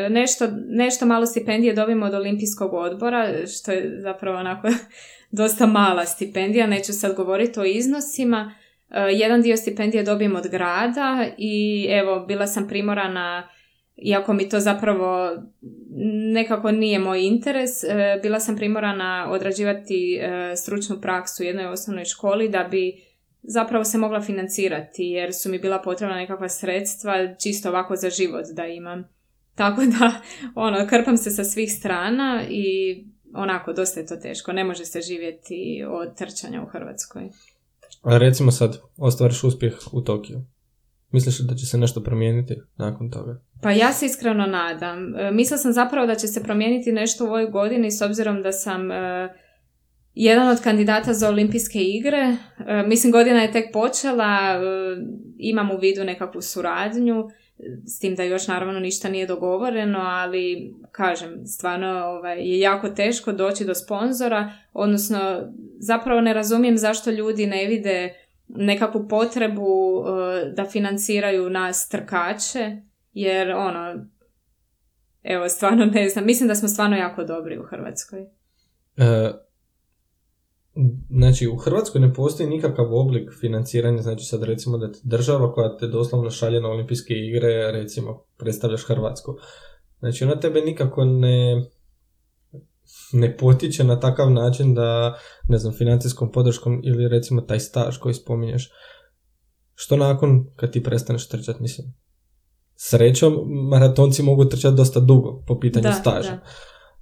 nešto, nešto malo stipendije dobijemo od olimpijskog odbora, što je zapravo onako dosta mala stipendija, neću sad govoriti o iznosima. E, jedan dio stipendije dobijem od grada i evo, bila sam primorana, iako mi to zapravo nekako nije moj interes, e, bila sam primorana odrađivati e, stručnu praksu u jednoj osnovnoj školi da bi zapravo se mogla financirati jer su mi bila potrebna nekakva sredstva čisto ovako za život da imam. Tako da, ono, krpam se sa svih strana i onako, dosta je to teško. Ne može se živjeti od trčanja u Hrvatskoj. A recimo sad, ostvariš uspjeh u Tokiju. Misliš da će se nešto promijeniti nakon toga? Pa ja se iskreno nadam. E, mislila sam zapravo da će se promijeniti nešto u ovoj godini s obzirom da sam e, jedan od kandidata za olimpijske igre. E, mislim, godina je tek počela, imam u vidu nekakvu suradnju, s tim da još naravno ništa nije dogovoreno, ali kažem, stvarno ovaj, je jako teško doći do sponzora, odnosno zapravo ne razumijem zašto ljudi ne vide nekakvu potrebu da financiraju nas trkače, jer ono, evo, stvarno ne znam, mislim da smo stvarno jako dobri u Hrvatskoj. E, znači, u Hrvatskoj ne postoji nikakav oblik financiranja, znači sad recimo da država koja te doslovno šalje na olimpijske igre, recimo, predstavljaš Hrvatsku. Znači, ona tebe nikako ne, ne potiče na takav način da, ne znam, financijskom podrškom ili recimo taj staž koji spominješ. Što nakon kad ti prestaneš trčati, mislim, srećom maratonci mogu trčati dosta dugo po pitanju da, staža.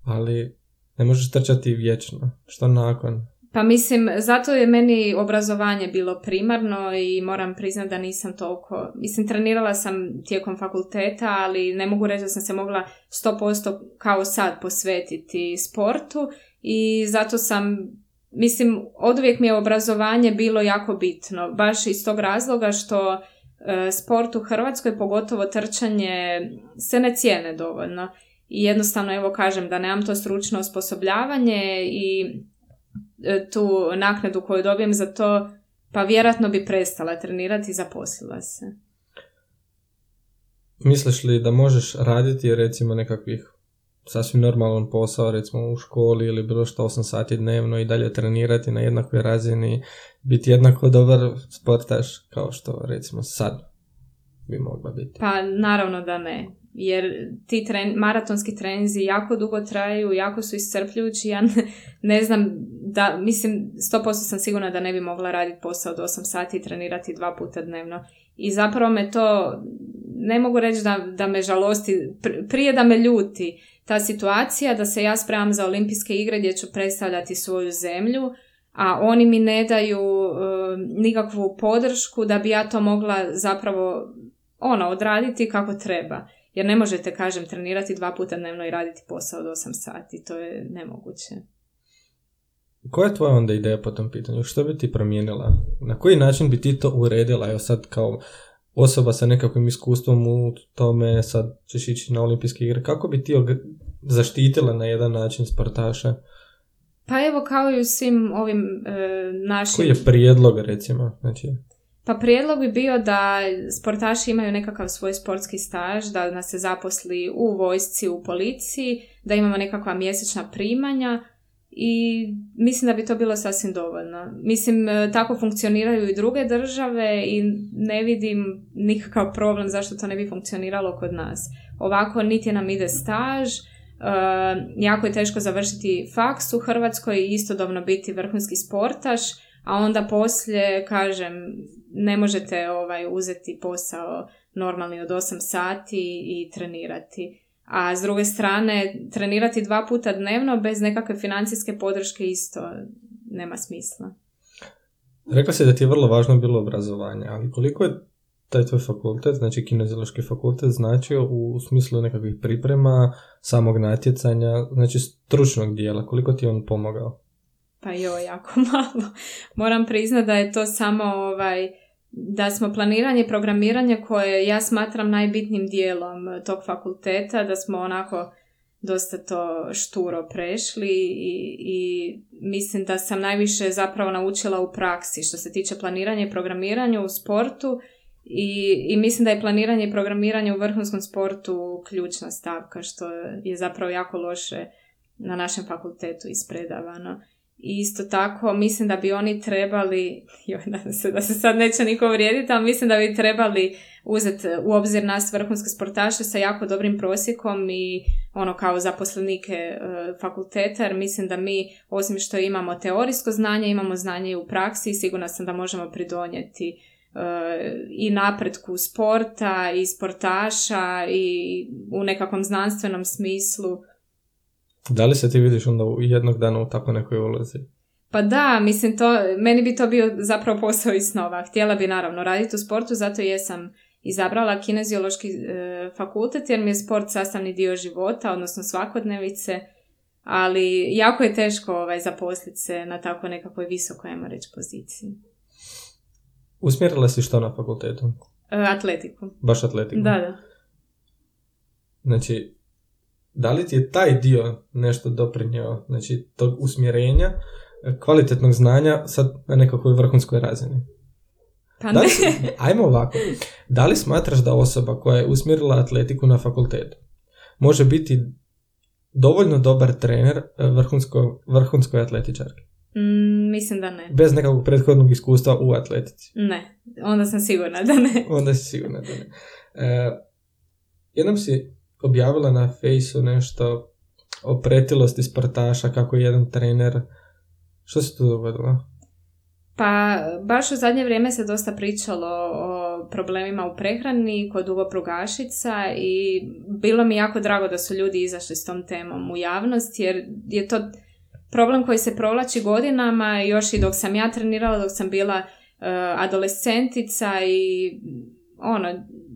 Ali ne možeš trčati vječno. Što nakon? Pa mislim, zato je meni obrazovanje bilo primarno i moram priznati da nisam toliko... Mislim, trenirala sam tijekom fakulteta, ali ne mogu reći da sam se mogla 100% kao sad posvetiti sportu i zato sam... Mislim, od uvijek mi je obrazovanje bilo jako bitno, baš iz tog razloga što E, sport u Hrvatskoj, pogotovo trčanje, se ne cijene dovoljno. I jednostavno, evo kažem, da nemam to stručno osposobljavanje i tu naknadu koju dobijem za to, pa vjerojatno bi prestala trenirati i zaposlila se. Misliš li da možeš raditi recimo nekakvih sasvim normalan posao recimo u školi ili bilo što 8 sati dnevno i dalje trenirati na jednakoj razini, biti jednako dobar sportaš kao što recimo sad bi mogla biti. Pa naravno da ne, jer ti tren, maratonski trenzi jako dugo traju, jako su iscrpljujući, ja ne, ne znam da, mislim, 100% sam sigurna da ne bi mogla raditi posao od 8 sati i trenirati dva puta dnevno. I zapravo me to, ne mogu reći da, da me žalosti, prije da me ljuti, ta situacija da se ja spremam za olimpijske igre gdje ću predstavljati svoju zemlju, a oni mi ne daju e, nikakvu podršku da bi ja to mogla zapravo ono odraditi kako treba. Jer ne možete, kažem, trenirati dva puta dnevno i raditi posao od 8 sati. To je nemoguće. Koja je tvoja onda ideja po tom pitanju? Što bi ti promijenila? Na koji način bi ti to uredila? Evo sad kao osoba sa nekakvim iskustvom u tome, sad ćeš ići na olimpijske igre, kako bi ti zaštitila na jedan način sportaša? Pa evo kao i u svim ovim e, našim... Koji je prijedlog recimo? Znači... Pa prijedlog bi bio da sportaši imaju nekakav svoj sportski staž, da nas se zaposli u vojsci, u policiji, da imamo nekakva mjesečna primanja, i mislim da bi to bilo sasvim dovoljno. Mislim, e, tako funkcioniraju i druge države i ne vidim nikakav problem zašto to ne bi funkcioniralo kod nas. Ovako niti nam ide staž, e, jako je teško završiti faks u Hrvatskoj i istodobno biti vrhunski sportaš, a onda poslije, kažem, ne možete ovaj, uzeti posao normalni od 8 sati i trenirati a s druge strane trenirati dva puta dnevno bez nekakve financijske podrške isto nema smisla. Rekla si da ti je vrlo važno bilo obrazovanje, ali koliko je taj tvoj fakultet, znači kineziološki fakultet, značio u smislu nekakvih priprema, samog natjecanja, znači stručnog dijela, koliko ti je on pomogao? Pa jo, jako malo. Moram priznati da je to samo ovaj, da smo planiranje i programiranje koje ja smatram najbitnim dijelom tog fakulteta, da smo onako dosta to šturo prešli i, i mislim da sam najviše zapravo naučila u praksi što se tiče planiranja i programiranja u sportu i, i mislim da je planiranje i programiranje u vrhunskom sportu ključna stavka što je zapravo jako loše na našem fakultetu ispredavano. I isto tako mislim da bi oni trebali, joj, nadam se da se sad neće niko vrijediti, ali mislim da bi trebali uzeti u obzir nas vrhunske sportaše sa jako dobrim prosjekom i ono kao zaposlenike e, fakulteta, jer mislim da mi osim što imamo teorijsko znanje, imamo znanje i u praksi i sigurna sam da možemo pridonijeti e, i napretku sporta i sportaša i u nekakvom znanstvenom smislu da li se ti vidiš onda jednog dana u tako nekoj ulozi? Pa da, mislim, to, meni bi to bio zapravo posao iz snova. Htjela bi naravno raditi u sportu, zato jesam izabrala kineziološki e, fakultet jer mi je sport sastavni dio života, odnosno svakodnevice, ali jako je teško ovaj, zaposliti se na tako nekakvoj visokoj, ajmo reći, poziciji. Usmjerila si što na fakultetu? E, atletiku. Baš atletiku? Da, da. Znači, da li ti je taj dio nešto doprinio, znači tog usmjerenja, kvalitetnog znanja sad na nekakvoj vrhunskoj razini? Pa Da li, ajmo ovako. Da li smatraš da osoba koja je usmjerila atletiku na fakultetu može biti dovoljno dobar trener e, vrhunsko, vrhunskoj atletičarki? Mm, mislim da ne. Bez nekakvog prethodnog iskustva u atletici. Ne. Onda sam sigurna da ne. Onda si sigurna da ne. E, jednom si objavila na fejsu nešto o pretilosti sportaša, kako je jedan trener... Što se tu dogodilo? Pa baš u zadnje vrijeme se dosta pričalo o problemima u prehrani kod dugoprugašica i bilo mi jako drago da su ljudi izašli s tom temom u javnost jer je to problem koji se provlači godinama još i dok sam ja trenirala, dok sam bila uh, adolescentica i ono,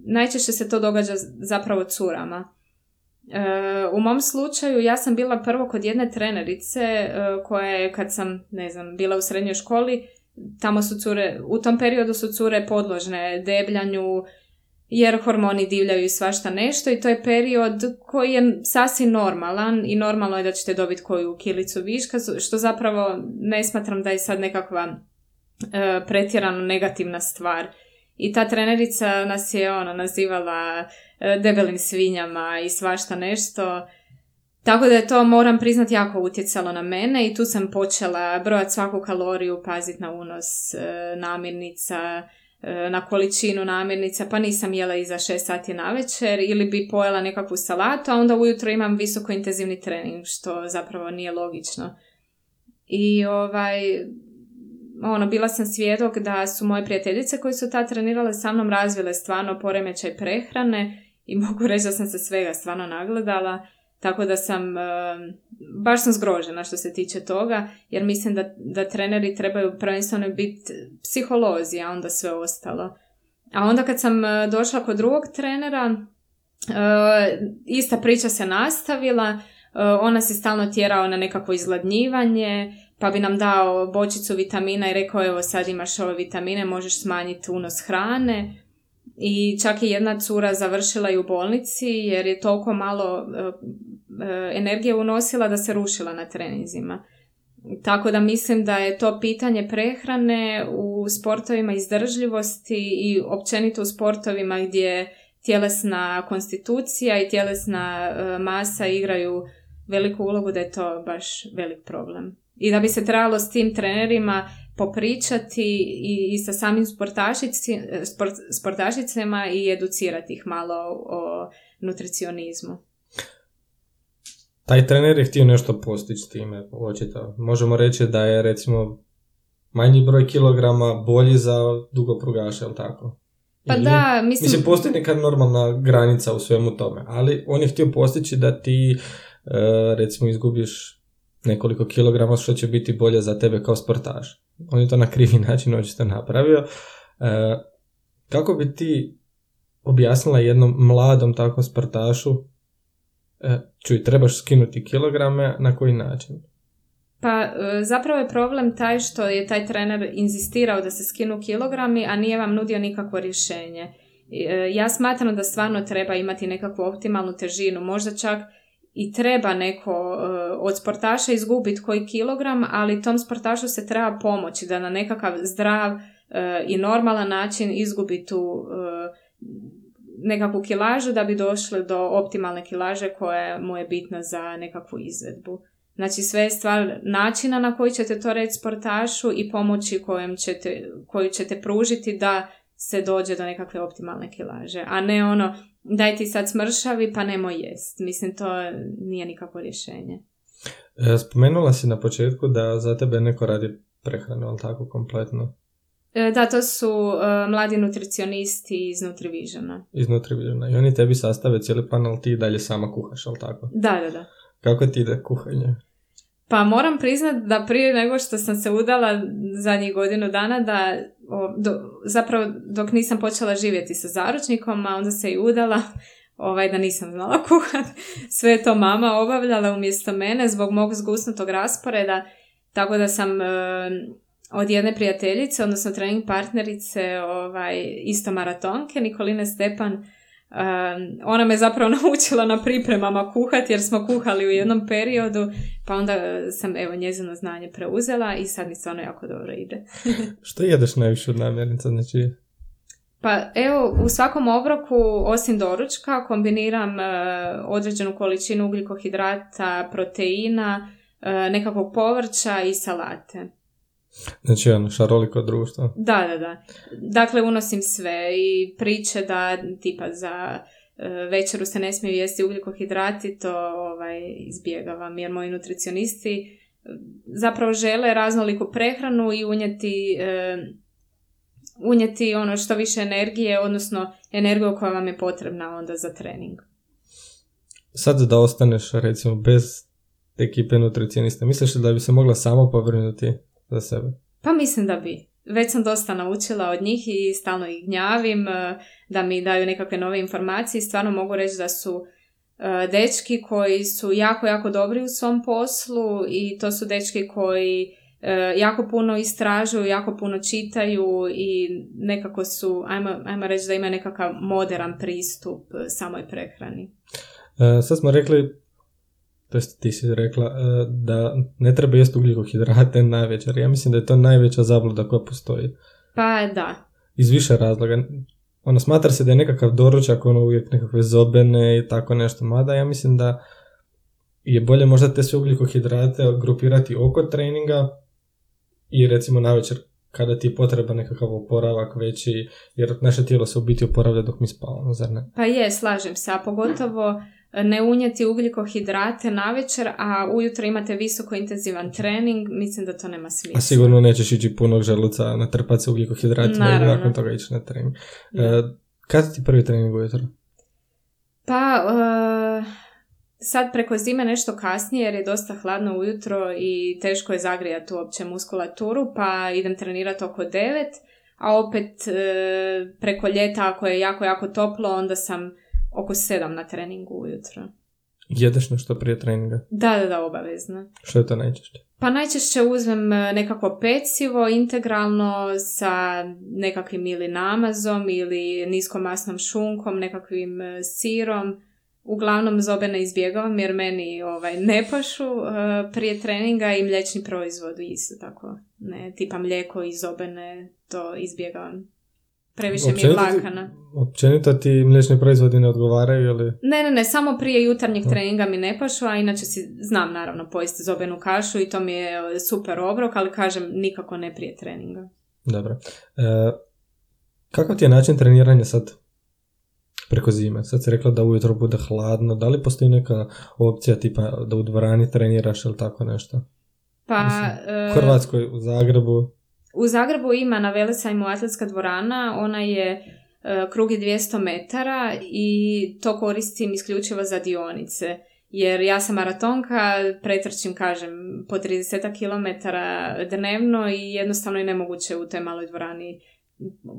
najčešće se to događa zapravo curama. E, u mom slučaju ja sam bila prvo kod jedne trenerice e, koja je kad sam, ne znam, bila u srednjoj školi, tamo su cure, u tom periodu su cure podložne debljanju jer hormoni divljaju i svašta nešto i to je period koji je sasvim normalan i normalno je da ćete dobiti koju kilicu viška, što zapravo ne smatram da je sad nekakva e, pretjerano negativna stvar. I ta trenerica nas je ono nazivala e, debelim svinjama i svašta nešto. Tako da je to, moram priznati, jako utjecalo na mene i tu sam počela brojati svaku kaloriju, paziti na unos e, namirnica, e, na količinu namirnica, pa nisam jela iza 6 sati na večer ili bi pojela nekakvu salatu, a onda ujutro imam visoko intenzivni trening, što zapravo nije logično. I ovaj, ono, bila sam svjedok da su moje prijateljice koje su tad trenirale sa mnom razvile stvarno poremećaj prehrane i mogu reći da sam se svega stvarno nagledala, tako da sam, e, baš sam zgrožena što se tiče toga, jer mislim da, da treneri trebaju prvenstveno biti psiholozi, a onda sve ostalo. A onda kad sam e, došla kod drugog trenera, e, ista priča se nastavila, ona se stalno tjerao na nekakvo izgladnjivanje, pa bi nam dao bočicu vitamina i rekao evo sad imaš ove vitamine, možeš smanjiti unos hrane. I čak je jedna cura završila i u bolnici jer je toliko malo e, e, energije unosila da se rušila na treninzima. Tako da mislim da je to pitanje prehrane u sportovima izdržljivosti i općenito u sportovima gdje tjelesna konstitucija i tjelesna e, masa igraju veliku ulogu da je to baš velik problem. I da bi se trebalo s tim trenerima popričati i, i sa samim sportašici, sport, sportašicama i educirati ih malo o nutricionizmu. Taj trener je htio nešto postići s time, očito. Možemo reći da je, recimo, manji broj kilograma bolji za dugoprugaše, jel tako? Pa Ili- da, mislim... Mislim, postoji neka normalna granica u svemu tome, ali on je htio postići da ti, e, recimo, izgubiš nekoliko kilograma, što će biti bolje za tebe kao sportaš. On je to na krivi način očito napravio. E, kako bi ti objasnila jednom mladom takvom sportašu, e, čuj, trebaš skinuti kilograme, na koji način? Pa e, zapravo je problem taj što je taj trener inzistirao da se skinu kilogrami, a nije vam nudio nikakvo rješenje. E, Ja smatram da stvarno treba imati nekakvu optimalnu težinu, možda čak i treba neko e, od sportaša izgubiti koji kilogram, ali tom sportašu se treba pomoći da na nekakav zdrav e, i normalan način izgubi tu e, nekakvu kilažu da bi došli do optimalne kilaže koja mu je bitna za nekakvu izvedbu. Znači sve je stvar načina na koji ćete to reći sportašu i pomoći kojem ćete, koju ćete pružiti da se dođe do nekakve optimalne kilaže. A ne ono, daj ti sad smršavi pa nemoj jest. Mislim, to nije nikakvo rješenje. E, spomenula si na početku da za tebe neko radi prehranu, ali tako kompletno, E, Da, to su e, mladi nutricionisti iz Nutrivisiona. iz Nutrivisiona. I oni tebi sastave cijeli plan, ali ti dalje sama kuhaš, ali tako? Da, da, da. Kako ti ide kuhanje? Pa moram priznat da prije nego što sam se udala zadnjih godinu dana da zapravo dok nisam počela živjeti sa zaručnikom, a onda se i udala, ovaj, da nisam znala kuhat. Sve je to mama obavljala umjesto mene zbog mog zgusnutog rasporeda, tako da sam e, od jedne prijateljice, odnosno trening partnerice, ovaj, isto maratonke, Nikoline Stepan, ona me zapravo naučila na pripremama kuhati jer smo kuhali u jednom periodu, pa onda sam evo njezino znanje preuzela i sad mi stvarno jako dobro ide. Što jedeš najviše od namirnica? Znači... Pa evo, u svakom obroku, osim doručka, kombiniram uh, određenu količinu ugljikohidrata, proteina, uh, nekakvog povrća i salate. Znači, ono, šaroliko društvo. Da, da, da. Dakle, unosim sve i priče da tipa za e, večeru se ne smije jesti ugljikohidrati, to ovaj, izbjegavam jer moji nutricionisti e, zapravo žele raznoliku prehranu i unijeti, e, unijeti ono što više energije, odnosno energiju koja vam je potrebna onda za trening. Sad da ostaneš recimo bez ekipe nutricionista, misliš da bi se mogla samo povrnuti za sebe? Pa mislim da bi. Već sam dosta naučila od njih i stalno ih gnjavim e, da mi daju nekakve nove informacije i stvarno mogu reći da su e, dečki koji su jako, jako dobri u svom poslu i to su dečki koji e, jako puno istražuju, jako puno čitaju i nekako su, ajmo, ajmo reći da imaju nekakav moderan pristup samoj prehrani. sad smo rekli to jest ti si rekla, e, da ne treba jesti ugljikohidrate na večer. Ja mislim da je to najveća zabluda koja postoji. Pa da. Iz više razloga. Ono, smatra se da je nekakav doručak, ono uvijek nekakve zobene i tako nešto. Mada ja mislim da je bolje možda te sve ugljikohidrate grupirati oko treninga i recimo na večer kada ti je potreba nekakav oporavak veći, jer naše tijelo se u biti oporavlja dok mi spavamo, zar ne? Pa je, slažem se, a pogotovo ne unijeti ugljikohidrate na večer, a ujutro imate visoko intenzivan trening, mislim da to nema smisla. A sigurno nećeš ići punog želuca natrpati se ugljikohidratima i nakon toga ići na trening. E, kada ti prvi trening ujutro? Pa, uh, sad preko zime nešto kasnije jer je dosta hladno ujutro i teško je zagrijati uopće muskulaturu, pa idem trenirati oko 9, a opet uh, preko ljeta ako je jako, jako toplo, onda sam oko sedam na treningu ujutro. Jedeš nešto prije treninga? Da, da, da, obavezno. Što je to najčešće? Pa najčešće uzmem e, nekakvo pecivo integralno sa nekakvim ili namazom ili niskomasnom šunkom, nekakvim e, sirom. Uglavnom zobe ne izbjegavam jer meni ovaj, ne pašu uh, prije treninga i mliječni proizvod isto tako. Ne, tipa mlijeko i zobene to izbjegavam. Previše mi je vlakana. Općenito ti mliječni proizvodi ne odgovaraju ili? Ne, ne, ne, samo prije jutarnjeg treninga mi ne pašu, a inače si znam naravno pojesti zobenu kašu i to mi je super obrok, ali kažem nikako ne prije treninga. Dobro. E, kakav ti je način treniranja sad preko zime? Sad si rekla da ujutro bude hladno, da li postoji neka opcija tipa da u dvorani treniraš ili tako nešto? Pa... u Hrvatskoj, u Zagrebu? U Zagrebu ima na Velesajmu atletska dvorana, ona je e, krug je 200 metara i to koristim isključivo za dionice. Jer ja sam maratonka, pretrčim, kažem, po 30 km dnevno i jednostavno je nemoguće u toj maloj dvorani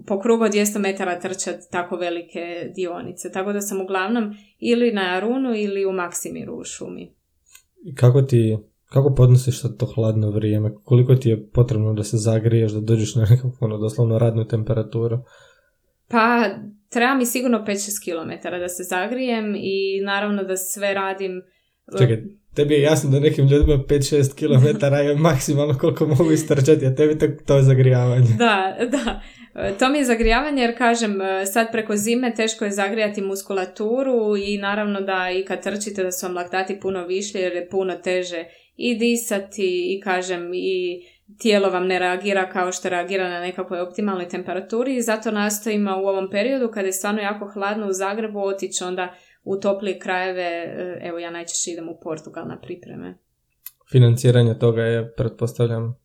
po krugu od 200 metara trčati tako velike dionice. Tako da sam uglavnom ili na Arunu ili u Maksimiru u šumi. Kako ti kako podnosiš sad to hladno vrijeme? Koliko ti je potrebno da se zagriješ, da dođeš na nekakvu ono, doslovno radnu temperaturu? Pa, treba mi sigurno 5-6 km da se zagrijem i naravno da sve radim... E, Čekaj, tebi je jasno da nekim ljudima 5-6 km je maksimalno koliko mogu istrčati, a tebi to, to je zagrijavanje. Da, da. E, to mi je zagrijavanje jer kažem e, sad preko zime teško je zagrijati muskulaturu i naravno da i kad trčite da su vam laktati puno višli jer je puno teže i disati i kažem i tijelo vam ne reagira kao što reagira na nekakvoj optimalnoj temperaturi i zato nastojimo u ovom periodu kada je stvarno jako hladno u Zagrebu otići onda u toplije krajeve, e, evo ja najčešće idem u Portugal na pripreme. Financiranje toga je, pretpostavljam,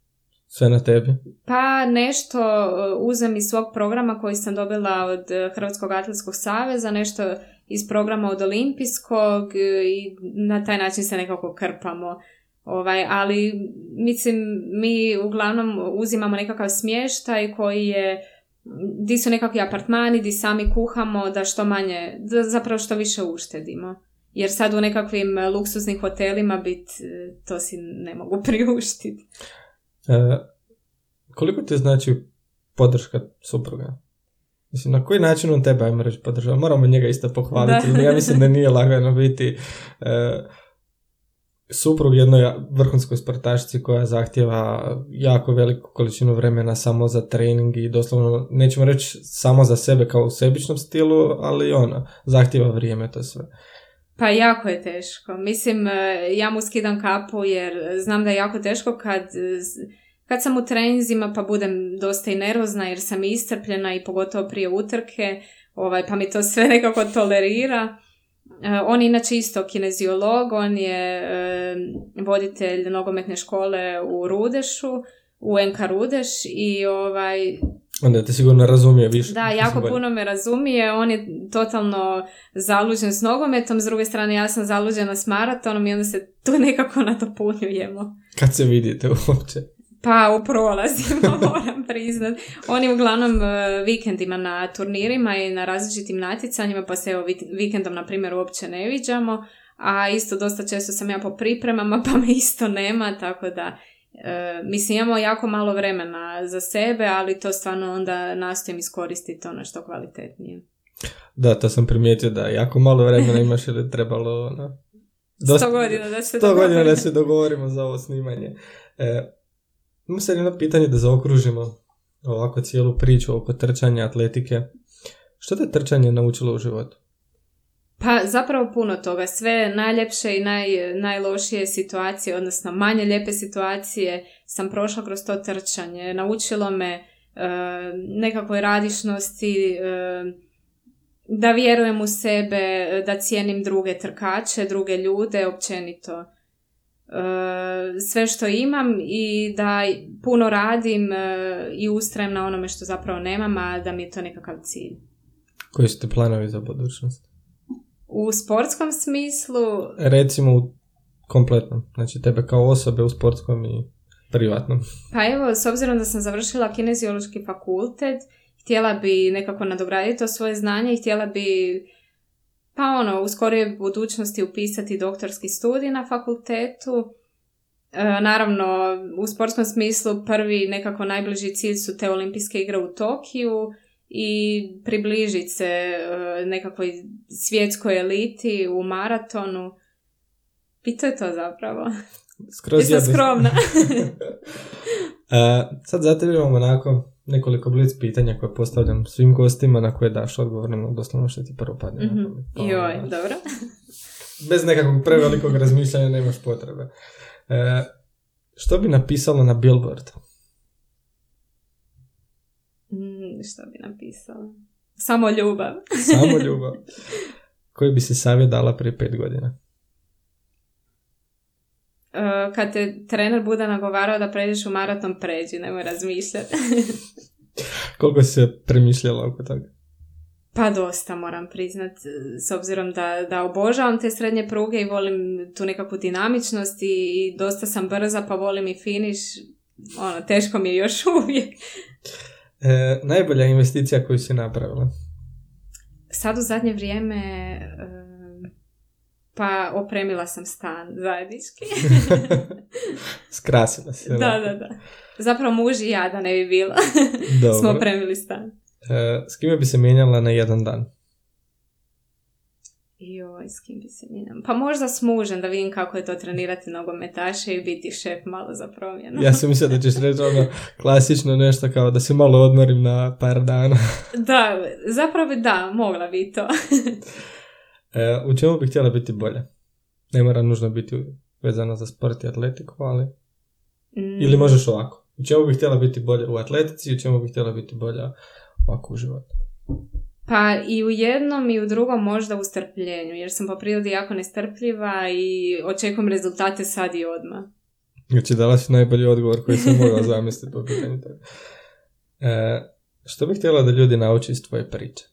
sve na tebi? Pa nešto e, uzem iz svog programa koji sam dobila od e, Hrvatskog atletskog saveza, nešto iz programa od Olimpijskog i na taj način se nekako krpamo Ovaj, ali mislim mi uglavnom uzimamo nekakav smještaj koji je di su nekakvi apartmani, di sami kuhamo, da što manje, da zapravo što više uštedimo. Jer sad u nekakvim luksuznim hotelima bit, to si ne mogu priuštiti. E, koliko ti znači podrška supruga? Mislim, na koji način on tebe, ajmo reći, podržava? Moramo njega isto pohvaliti. Da. Ja mislim da nije lagano biti e, suprug jednoj vrhunskoj sportašici koja zahtjeva jako veliku količinu vremena samo za trening i doslovno, nećemo reći samo za sebe kao u sebičnom stilu, ali ono, zahtjeva vrijeme to sve. Pa jako je teško. Mislim, e, ja mu skidam kapu jer znam da je jako teško kad, kad sam u treninzima pa budem dosta i nervozna jer sam iscrpljena i pogotovo prije utrke, ovaj, pa mi to sve nekako tolerira. E, on je inače isto kineziolog, on je e, voditelj nogometne škole u Rudešu, u NK Rudeš i ovaj... Onda te sigurno razumije više. Da, jako puno me razumije, on je totalno zaluđen s nogometom, s druge strane ja sam zaluđena s maratonom i onda se tu nekako nadopunjujemo. Kad se vidite uopće? Pa u prolazima moram priznat. Oni uglavnom e, vikendima na turnirima i na različitim natjecanjima pa se evo vikendom na primjer uopće ne viđamo. A isto dosta često sam ja po pripremama pa me isto nema tako da e, mislim imamo jako malo vremena za sebe ali to stvarno onda nastojim iskoristiti ono što kvalitetnije. Da, to sam primijetio da jako malo vremena imaš ili trebalo ono, dosta, godina da se godina da se dogovorimo za ovo snimanje. E, Imamo sad jedno pitanje da zaokružimo ovako cijelu priču oko trčanja, atletike. Što te trčanje naučilo u životu? Pa zapravo puno toga. Sve najljepše i naj, najlošije situacije, odnosno manje lijepe situacije sam prošla kroz to trčanje. Naučilo me e, nekakvoj radišnosti, e, da vjerujem u sebe, da cijenim druge trkače, druge ljude, općenito. Sve što imam i da puno radim e, i ustrajem na onome što zapravo nemam, a da mi je to nekakav cilj. Koji su te planovi za budućnost? U sportskom smislu... Recimo u kompletnom, znači tebe kao osobe u sportskom i privatnom. Pa evo, s obzirom da sam završila kineziološki fakultet, htjela bi nekako nadograditi to svoje znanje i htjela bi pa ono, u skorijoj budućnosti upisati doktorski studij na fakultetu. E, naravno, u sportskom smislu prvi nekako najbliži cilj su te olimpijske igre u Tokiju i približiti se e, nekakvoj svjetskoj eliti u maratonu. I to je to zapravo. Skroz Jesam skromna. e, sad zato imamo onako nekoliko blic pitanja koje postavljam svim gostima na koje daš odgovor na doslovno što ti prvo padne mm-hmm. Joj, dobro. Bez nekakvog prevelikog razmišljanja nemaš potrebe. E, što bi napisalo na billboard? Mm, što bi napisalo? Samo ljubav. Samo ljubav. Koji bi si savjet dala prije pet godina? Uh, kad te trener bude nagovarao da pređeš u maraton, pređi, nemoj razmišljati. Koliko se premišljala oko toga? Pa dosta moram priznat, s obzirom da, da obožavam te srednje pruge i volim tu nekakvu dinamičnost i, dosta sam brza pa volim i finiš. Ono, teško mi je još uvijek. E, najbolja investicija koju si napravila? Sad u zadnje vrijeme e, pa opremila sam stan zajednički. Skrasila se. Da, da, da. Zapravo muž i ja da ne bi bilo. Smo opremili stan. E, s kime bi se mijenjala na jedan dan? Joj, s kim bi se mijenjala? Pa možda s mužem da vidim kako je to trenirati nogometaše i biti šef malo za promjenu. ja sam mislio da ćeš reći ono klasično nešto kao da se malo odmorim na par dana. da, zapravo da, mogla bi to. E, u čemu bi htjela biti bolje? Ne mora nužno biti vezano za sport i atletiku, ali... Mm. Ili možeš ovako. U čemu bi htjela biti bolje u atletici i u čemu bi htjela biti bolje ovako u životu? Pa i u jednom i u drugom možda u strpljenju, jer sam po prirodi jako nestrpljiva i očekujem rezultate sad i odmah. Znači dala si najbolji odgovor koji sam mogla zamisliti po pitanju E, što bih htjela da ljudi nauči iz tvoje priče?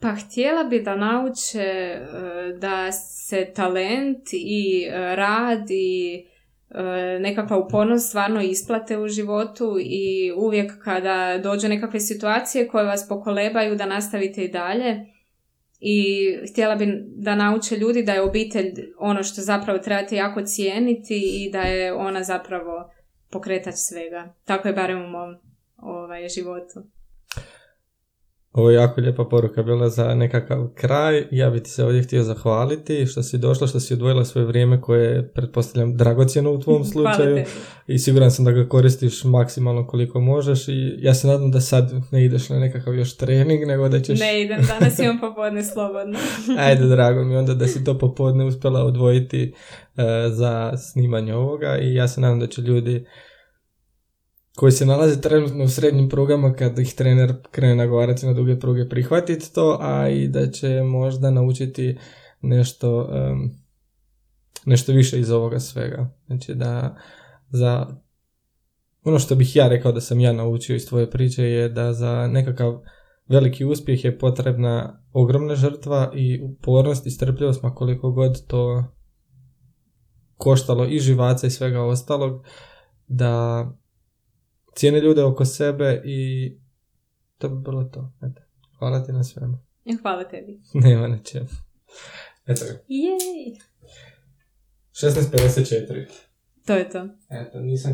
Pa htjela bi da nauče e, da se talent i e, rad i e, nekakva upornost stvarno isplate u životu i uvijek kada dođe nekakve situacije koje vas pokolebaju da nastavite i dalje i htjela bi da nauče ljudi da je obitelj ono što zapravo trebate jako cijeniti i da je ona zapravo pokretač svega. Tako je barem u mom ovaj, životu. Ovo je jako lijepa poruka bila za nekakav kraj. Ja bih ti se ovdje htio zahvaliti što si došla, što si odvojila svoje vrijeme koje je, pretpostavljam, dragocjeno u tvom slučaju. I siguran sam da ga koristiš maksimalno koliko možeš i ja se nadam da sad ne ideš na nekakav još trening, nego da ćeš... Ne idem, danas imam popodne slobodno. Ajde, drago mi onda da si to popodne uspjela odvojiti uh, za snimanje ovoga i ja se nadam da će ljudi koji se nalaze trenutno u srednjim prugama kad ih trener krene nagovarati na duge pruge prihvatiti to, a i da će možda naučiti nešto, nešto više iz ovoga svega. Znači da za ono što bih ja rekao da sam ja naučio iz tvoje priče je da za nekakav veliki uspjeh je potrebna ogromna žrtva i upornost i strpljivost, ma koliko god to koštalo i živaca i svega ostalog, da cijeni ljude oko sebe i to bi bilo to. Eto. Hvala ti na svemu. I hvala tebi. Nema na čemu. Eto ga. Jej! 16.54. To je to. Eto, nisam